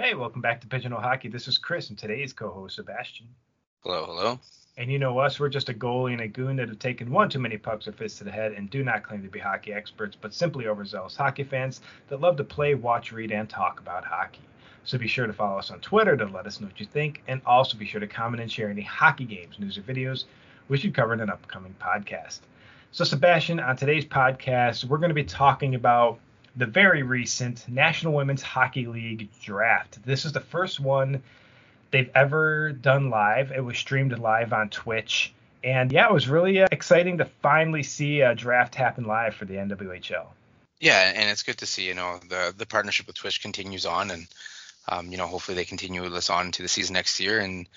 Hey, welcome back to Pigeonhole Hockey. This is Chris and today's co-host Sebastien. Hello, hello. And you know us, we're just a goalie and a goon that have taken one too many pucks or fists to the head and do not claim to be hockey experts, but simply overzealous hockey fans that love to play, watch, read, and talk about hockey. So be sure to follow us on Twitter to let us know what you think, and also be sure to comment and share any hockey games, news, or videos we should cover in an upcoming podcast. So, Sebastien, on today's podcast, we're going to be talking about the very recent National Women's Hockey League draft. This is the first one they've ever done live. It was streamed live on Twitch. And yeah, it was really uh, exciting to finally see a draft happen live for the NWHL. Yeah, and it's good to see, you know, the the partnership with Twitch continues on and um, you know, hopefully they continue this on to the season next year and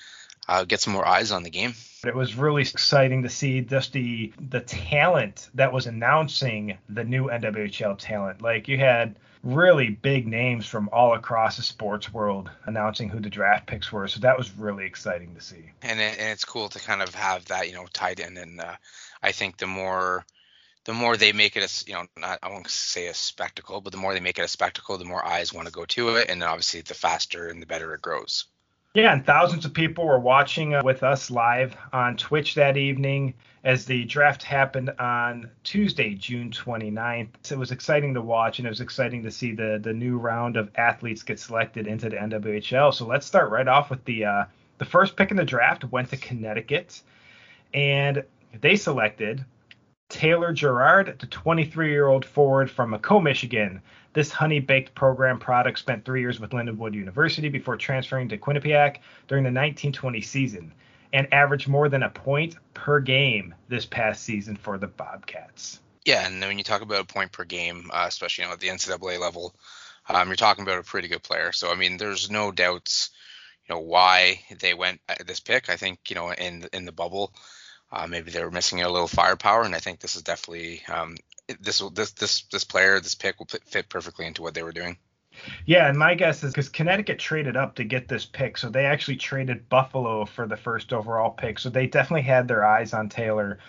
uh, get some more eyes on the game. It was really exciting to see just the the talent that was announcing the new NWHL talent. Like you had really big names from all across the sports world announcing who the draft picks were. So that was really exciting to see. And, it, and it's cool to kind of have that, you know, tied in. And uh, I think the more the more they make it a you know not I won't say a spectacle, but the more they make it a spectacle, the more eyes want to go to it, and obviously the faster and the better it grows. Yeah, and thousands of people were watching uh, with us live on Twitch that evening as the draft happened on Tuesday, June 29th. So it was exciting to watch, and it was exciting to see the the new round of athletes get selected into the NWHL. So let's start right off with the uh, the first pick in the draft went to Connecticut, and they selected Taylor Girard, the 23 year old forward from Macomb, Michigan. This honey baked program product spent three years with Lindenwood University before transferring to Quinnipiac during the 1920 season and averaged more than a point per game this past season for the Bobcats. Yeah, and when you talk about a point per game, uh, especially you know, at the NCAA level, um, you're talking about a pretty good player. So I mean, there's no doubts, you know, why they went at this pick. I think you know in in the bubble, uh, maybe they were missing a little firepower, and I think this is definitely um, this will this this this player this pick will fit perfectly into what they were doing. Yeah, and my guess is because Connecticut traded up to get this pick, so they actually traded Buffalo for the first overall pick. So they definitely had their eyes on Taylor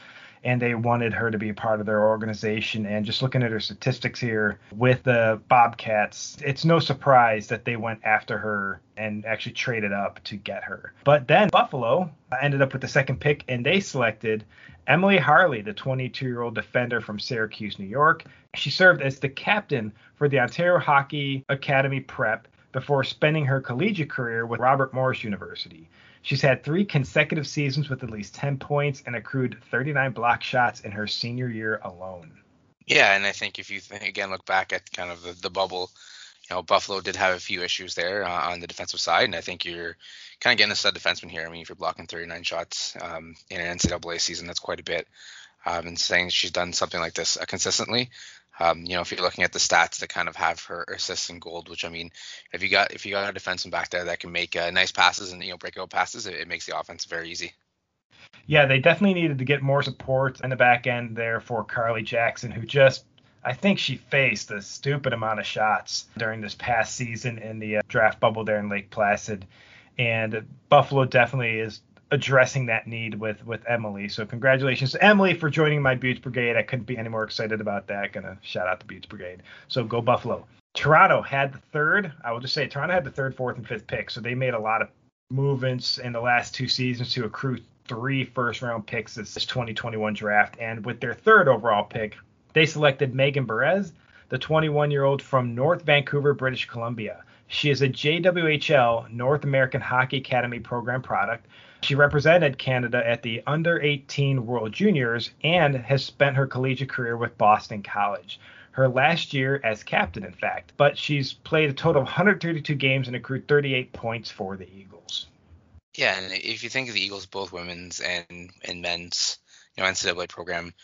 and they wanted her to be a part of their organization. And just looking at her statistics here with the Bobcats, it's no surprise that they went after her and actually traded up to get her. But then Buffalo ended up with the second pick, and they selected Emily Harley, the 22 year old defender from Syracuse, New York. She served as the captain for the Ontario Hockey Academy Prep before spending her collegiate career with Robert Morris University. She's had three consecutive seasons with at least 10 points and accrued 39 block shots in her senior year alone. Yeah, and I think if you think, again look back at kind of the, the bubble, you know, Buffalo did have a few issues there uh, on the defensive side, and I think you're kind of getting a stud defenseman here. I mean, if you're blocking 39 shots um, in an NCAA season, that's quite a bit. Um, and saying she's done something like this uh, consistently, um, you know, if you're looking at the stats that kind of have her assists in gold, which I mean, if you got if you got a defenseman back there that can make uh, nice passes and you know breakout passes, it, it makes the offense very easy. Yeah, they definitely needed to get more support in the back end there for Carly Jackson, who just I think she faced a stupid amount of shots during this past season in the uh, draft bubble there in Lake Placid. And Buffalo definitely is addressing that need with with Emily. So congratulations to Emily for joining my Beauts Brigade. I couldn't be any more excited about that. Gonna shout out the Beauts Brigade. So go Buffalo. Toronto had the third. I will just say Toronto had the third, fourth, and fifth pick. So they made a lot of movements in the last two seasons to accrue three first round picks this 2021 draft. And with their third overall pick, they selected Megan Perez, the 21 year old from North Vancouver, British Columbia. She is a JWHL North American Hockey Academy program product. She represented Canada at the Under 18 World Juniors and has spent her collegiate career with Boston College. Her last year as captain, in fact, but she's played a total of 132 games and accrued 38 points for the Eagles. Yeah, and if you think of the Eagles, both women's and and men's, you know, NCAA program,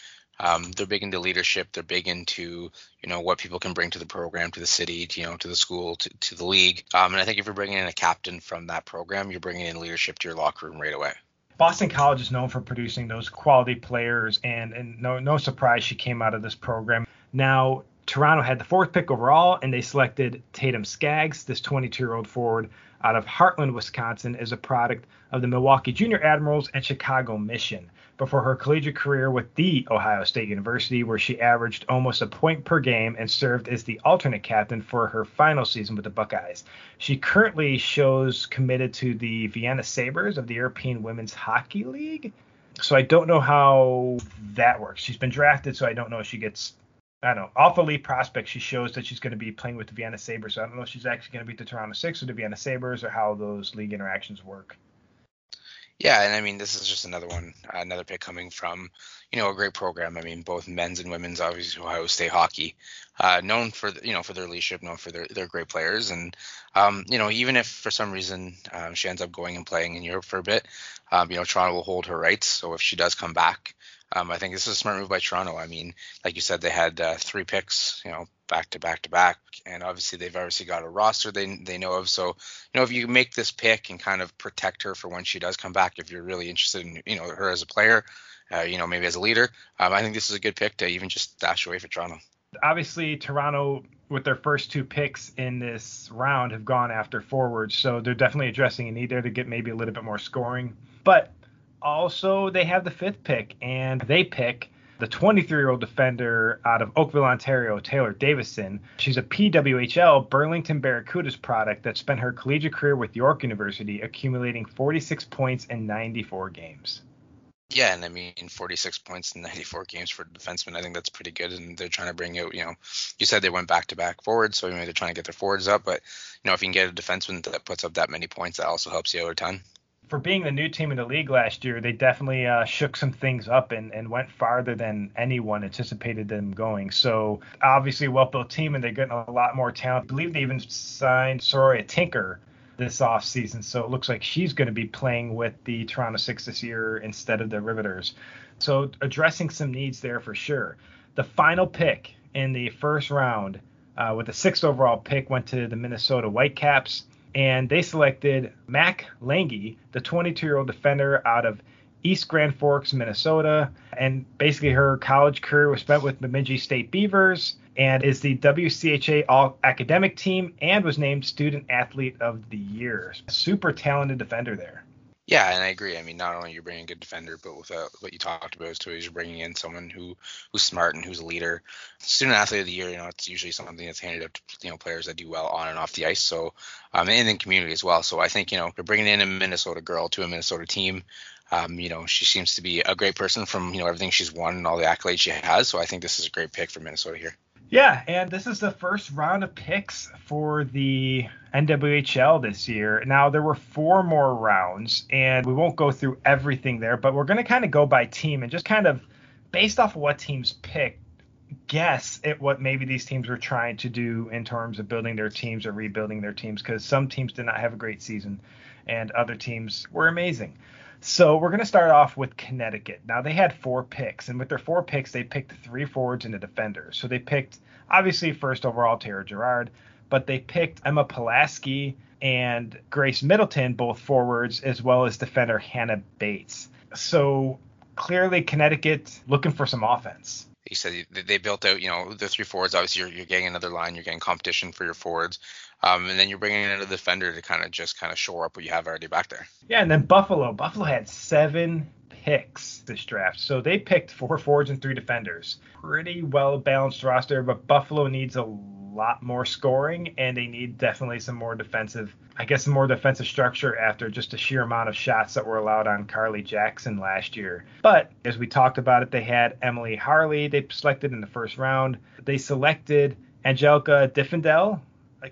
um, they're big into leadership. They're big into you know what people can bring to the program, to the city, to, you know, to the school, to, to the league. Um, and I think if you're bringing in a captain from that program, you're bringing in leadership to your locker room right away. Boston College is known for producing those quality players, and, and no no surprise she came out of this program. Now Toronto had the fourth pick overall, and they selected Tatum Skaggs, this 22-year-old forward out of Hartland, Wisconsin, as a product of the Milwaukee Junior Admirals and Chicago Mission. before her collegiate career with the Ohio State University, where she averaged almost a point per game and served as the alternate captain for her final season with the Buckeyes. She currently shows committed to the Vienna Sabres of the European Women's Hockey League. So I don't know how that works. She's been drafted, so I don't know if she gets I don't know, off elite prospect, she shows that she's going to be playing with the Vienna Sabres. So I don't know if she's actually going to beat the Toronto Six or the Vienna Sabres or how those league interactions work. Yeah, and I mean this is just another one, another pick coming from you know a great program. I mean both men's and women's, obviously Ohio State hockey, uh, known for you know for their leadership, known for their their great players, and um, you know even if for some reason um, she ends up going and playing in Europe for a bit, um, you know Toronto will hold her rights. So if she does come back, um, I think this is a smart move by Toronto. I mean, like you said, they had uh, three picks, you know, back to back to back, and obviously they've obviously got a roster they they know of. So, you know, if you make this pick and kind of protect her for when she does come back, if you're really interested in you know her as a player, uh, you know, maybe as a leader, um, I think this is a good pick to even just stash away for Toronto. Obviously, Toronto with their first two picks in this round have gone after forwards, so they're definitely addressing a need there to get maybe a little bit more scoring. But also they have the fifth pick, and they pick the 23 year old defender out of Oakville, Ontario, Taylor Davison. She's a PWHL Burlington Barracudas product that spent her collegiate career with York University, accumulating 46 points in 94 games. Yeah, and I mean, 46 points in 94 games for a defenseman, I think that's pretty good. And they're trying to bring out, you know, you said they went back to back forwards, so maybe they're trying to get their forwards up. But, you know, if you can get a defenseman that puts up that many points, that also helps you out a ton for being the new team in the league last year, they definitely uh, shook some things up and, and went farther than anyone anticipated them going. So obviously, well-built team, and they're getting a lot more talent. I believe they even signed Saroya Tinker this offseason, so it looks like she's going to be playing with the Toronto Six this year instead of the Riveters. So addressing some needs there for sure. The final pick in the first round, uh, with the sixth overall pick, went to the Minnesota Whitecaps and they selected Mac Lange, the 22 year old defender out of East Grand Forks, Minnesota. And basically, her college career was spent with Bemidji State Beavers and is the WCHA All Academic Team and was named Student Athlete of the Year. Super talented defender there. Yeah, and I agree. I mean, not only you're bringing a good defender, but with uh, what you talked about too, is you're bringing in someone who who's smart and who's a leader. Student athlete of the year, you know, it's usually something that's handed out to you know players that do well on and off the ice. So, um, and in community as well. So I think you know you're bringing in a Minnesota girl to a Minnesota team. Um, you know, she seems to be a great person from you know everything she's won and all the accolades she has. So I think this is a great pick for Minnesota here. Yeah, and this is the first round of picks for the NWHL this year. Now, there were four more rounds, and we won't go through everything there, but we're going to kind of go by team and just kind of, based off of what teams picked, guess at what maybe these teams were trying to do in terms of building their teams or rebuilding their teams because some teams did not have a great season and other teams were amazing. So we're going to start off with Connecticut. Now they had four picks, and with their four picks, they picked three forwards and a defender. So they picked obviously first overall Tara Girard, but they picked Emma Pulaski and Grace Middleton, both forwards, as well as defender Hannah Bates. So clearly Connecticut looking for some offense you said they built out, you know, the three forwards. Obviously, you're, you're getting another line, you're getting competition for your forwards, um, and then you're bringing in a defender to kind of just kind of shore up what you have already back there. Yeah, and then Buffalo. Buffalo had seven picks this draft, so they picked four forwards and three defenders. Pretty well balanced roster, but Buffalo needs a lot more scoring, and they need definitely some more defensive, I guess, some more defensive structure after just a sheer amount of shots that were allowed on Carly Jackson last year. But as we talked about it, they had Emily Harley they selected in the first round. They selected Angelica Diffendell,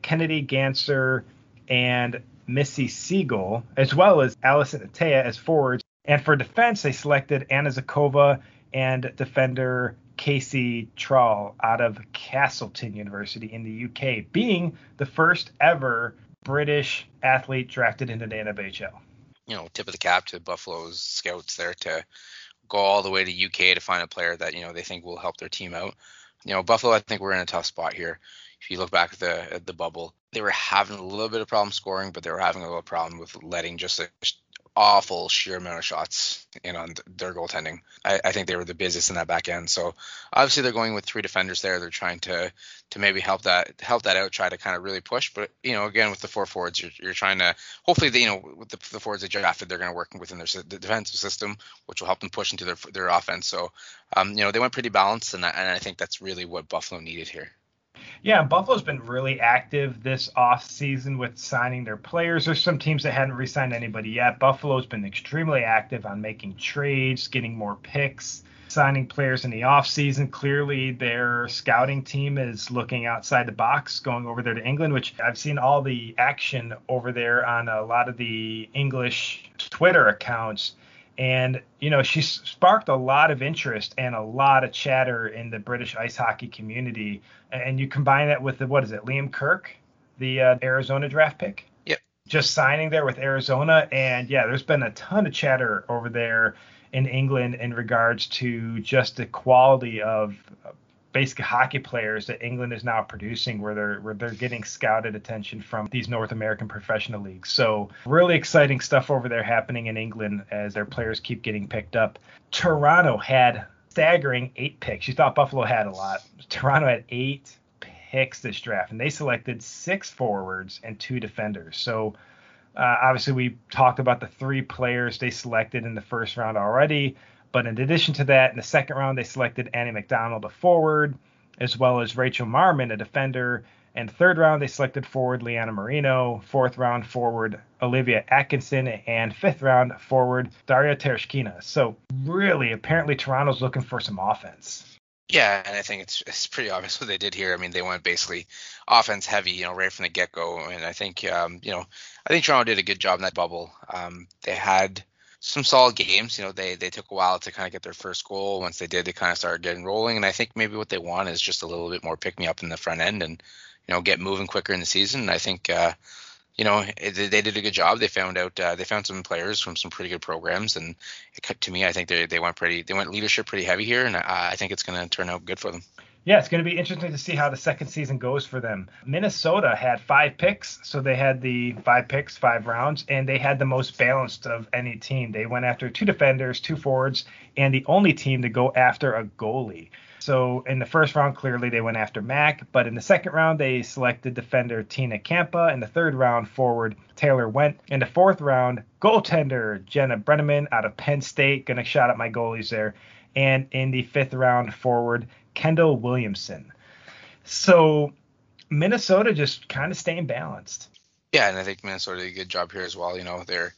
Kennedy Ganser, and Missy Siegel, as well as Allison Atea as forwards. And for defense, they selected Anna Zakova and defender Casey Trall out of Castleton University in the UK, being the first ever British athlete drafted into the NWHL. You know, tip of the cap to Buffalo's scouts there to go all the way to UK to find a player that you know they think will help their team out. You know, Buffalo, I think we're in a tough spot here. If you look back at the at the bubble, they were having a little bit of problem scoring, but they were having a little problem with letting just a awful sheer amount of shots in on their goaltending. I, I, think they were the busiest in that back end. So obviously they're going with three defenders there. They're trying to to maybe help that help that out, try to kind of really push. But you know, again with the four forwards, you're, you're trying to hopefully they, you know with the, the forwards they drafted, they're going to work within their the defensive system, which will help them push into their their offense. So um, you know they went pretty balanced, and, and I think that's really what Buffalo needed here. Yeah, Buffalo's been really active this off season with signing their players. There's some teams that hadn't re-signed anybody yet. Buffalo's been extremely active on making trades, getting more picks, signing players in the off season. Clearly, their scouting team is looking outside the box, going over there to England, which I've seen all the action over there on a lot of the English Twitter accounts and you know she sparked a lot of interest and a lot of chatter in the British ice hockey community. And you combine that with the what is it, Liam Kirk, the uh, Arizona draft pick. Yep. Just signing there with Arizona, and yeah, there's been a ton of chatter over there in England in regards to just the quality of basically hockey players that England is now producing where they're where they're getting scouted attention from these North American professional leagues. So really exciting stuff over there happening in England as their players keep getting picked up. Toronto had staggering eight picks. You thought Buffalo had a lot. Toronto had eight picks this draft, and they selected six forwards and two defenders. So uh, obviously we talked about the three players they selected in the first round already. But in addition to that, in the second round, they selected Annie McDonald, a forward, as well as Rachel Marman, a defender. And third round, they selected forward Leanna Marino. Fourth round, forward Olivia Atkinson. And fifth round, forward Daria Tereshkina. So, really, apparently, Toronto's looking for some offense. Yeah, and I think it's it's pretty obvious what they did here. I mean, they went basically offense heavy, you know, right from the get go. And I think, um, you know, I think Toronto did a good job in that bubble. Um, they had some solid games. You know, they they took a while to kind of get their first goal. Once they did, they kind of started getting rolling. And I think maybe what they want is just a little bit more pick me up in the front end and you know get moving quicker in the season. And I think uh, you know it, they did a good job. They found out uh, they found some players from some pretty good programs, and it, to me, I think they they went pretty they went leadership pretty heavy here, and I, I think it's going to turn out good for them yeah, it's going to be interesting to see how the second season goes for them. Minnesota had five picks, so they had the five picks, five rounds, and they had the most balanced of any team. They went after two defenders, two forwards, and the only team to go after a goalie. So in the first round, clearly they went after Mac, but in the second round they selected defender Tina Kampa. In the third round, forward Taylor Went. In the fourth round, goaltender Jenna Brenneman out of Penn State. Gonna shout out my goalies there. And in the fifth round, forward Kendall Williamson. So Minnesota just kind of staying balanced. Yeah, and I think Minnesota did a good job here as well. You know, they're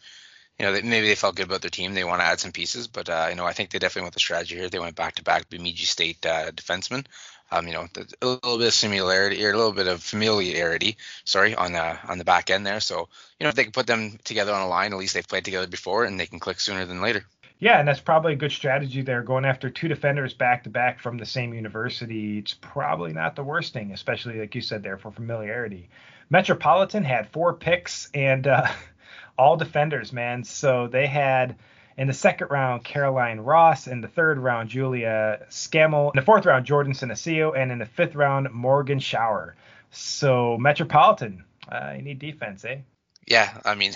you know, they, maybe they felt good about their team. They want to add some pieces, but uh, you know, I think they definitely went the strategy here. They went back to back Bemidji State uh, defensemen. Um, you know, a little bit of similarity or a little bit of familiarity, sorry, on the on the back end there. So you know, if they can put them together on a line, at least they've played together before, and they can click sooner than later. Yeah, and that's probably a good strategy there. Going after two defenders back to back from the same university, it's probably not the worst thing, especially like you said there for familiarity. Metropolitan had four picks and uh, all defenders, man. So they had in the second round Caroline Ross, in the third round Julia Scammell, in the fourth round Jordan Sinesio, and in the fifth round Morgan Shower. So Metropolitan, uh, you need defense, eh? Yeah, I mean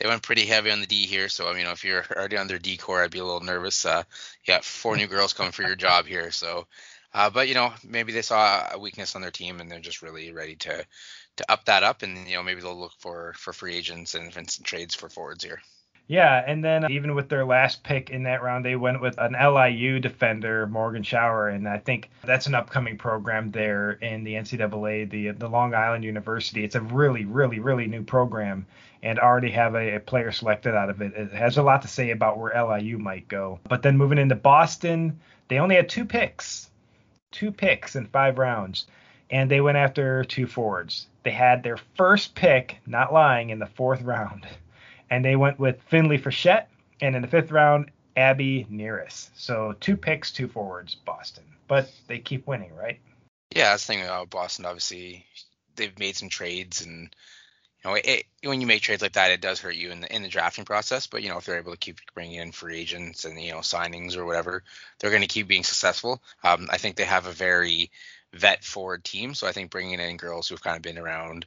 they went pretty heavy on the D here. So I mean, if you're already on their D core, I'd be a little nervous. Uh, you got four new girls coming for your job here. So, uh, but you know, maybe they saw a weakness on their team and they're just really ready to to up that up, and you know, maybe they'll look for for free agents and, and trades for forwards here. Yeah, and then uh, even with their last pick in that round, they went with an LIU defender, Morgan Shower, and I think that's an upcoming program there in the NCAA, the the Long Island University. It's a really, really, really new program, and already have a, a player selected out of it. It has a lot to say about where LIU might go. But then moving into Boston, they only had two picks, two picks in five rounds, and they went after two forwards. They had their first pick, not lying, in the fourth round and they went with Finley Frechette, and in the fifth round, Abby Nearis. So two picks, two forwards, Boston. But they keep winning, right? Yeah, that's the thing about Boston. Obviously, they've made some trades, and you know, it, when you make trades like that, it does hurt you in the in the drafting process. But you know, if they're able to keep bringing in free agents and you know signings or whatever, they're going to keep being successful. Um, I think they have a very vet forward team, so I think bringing in girls who've kind of been around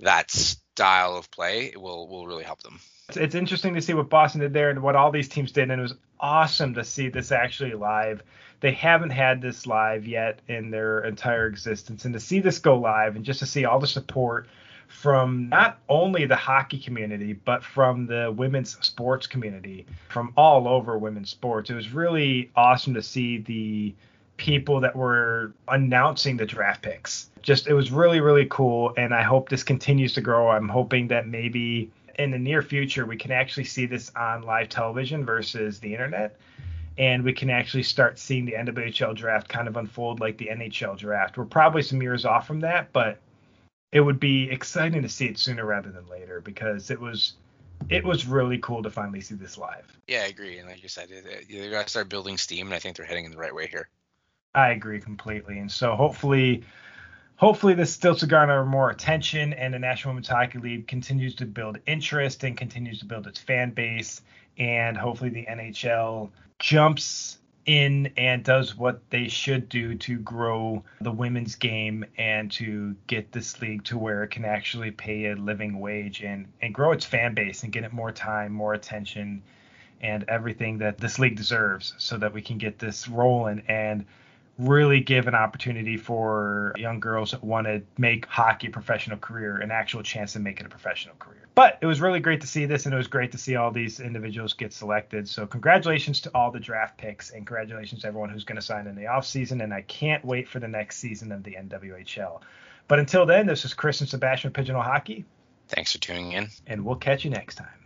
that style of play will will really help them. It's, it's interesting to see what Boston did there and what all these teams did, and it was awesome to see this actually live. They haven't had this live yet in their entire existence, and to see this go live and just to see all the support from not only the hockey community, but from the women's sports community, from all over women's sports. It was really awesome to see the people that were announcing the draft picks. Just it was really really cool and I hope this continues to grow. I'm hoping that maybe in the near future we can actually see this on live television versus the internet and we can actually start seeing the NWHL draft kind of unfold like the NHL draft. We're probably some years off from that, but it would be exciting to see it sooner rather than later because it was it was really cool to finally see this live. Yeah, I agree. And like you said, they got to start building steam, and I think they're heading in the right way here. I agree completely. And so hopefully, hopefully this still to garner more attention, and the National Women's Hockey League continues to build interest and continues to build its fan base, and hopefully the NHL jumps in and does what they should do to grow the women's game and to get this league to where it can actually pay a living wage and, and grow its fan base and get it more time, more attention, and everything that this league deserves so that we can get this rolling. And really give an opportunity for young girls that want to make hockey a professional career an actual chance to make it a professional career. But it was really great to see this, and it was great to see all these individuals get selected. So congratulations to all the draft picks, and congratulations to everyone who's going to sign in the offseason. And I can't wait for the next season of the NWHL. But until then, this is Chris and Sebastien Pigeonhole Hockey. Thanks for tuning in. And we'll catch you next time.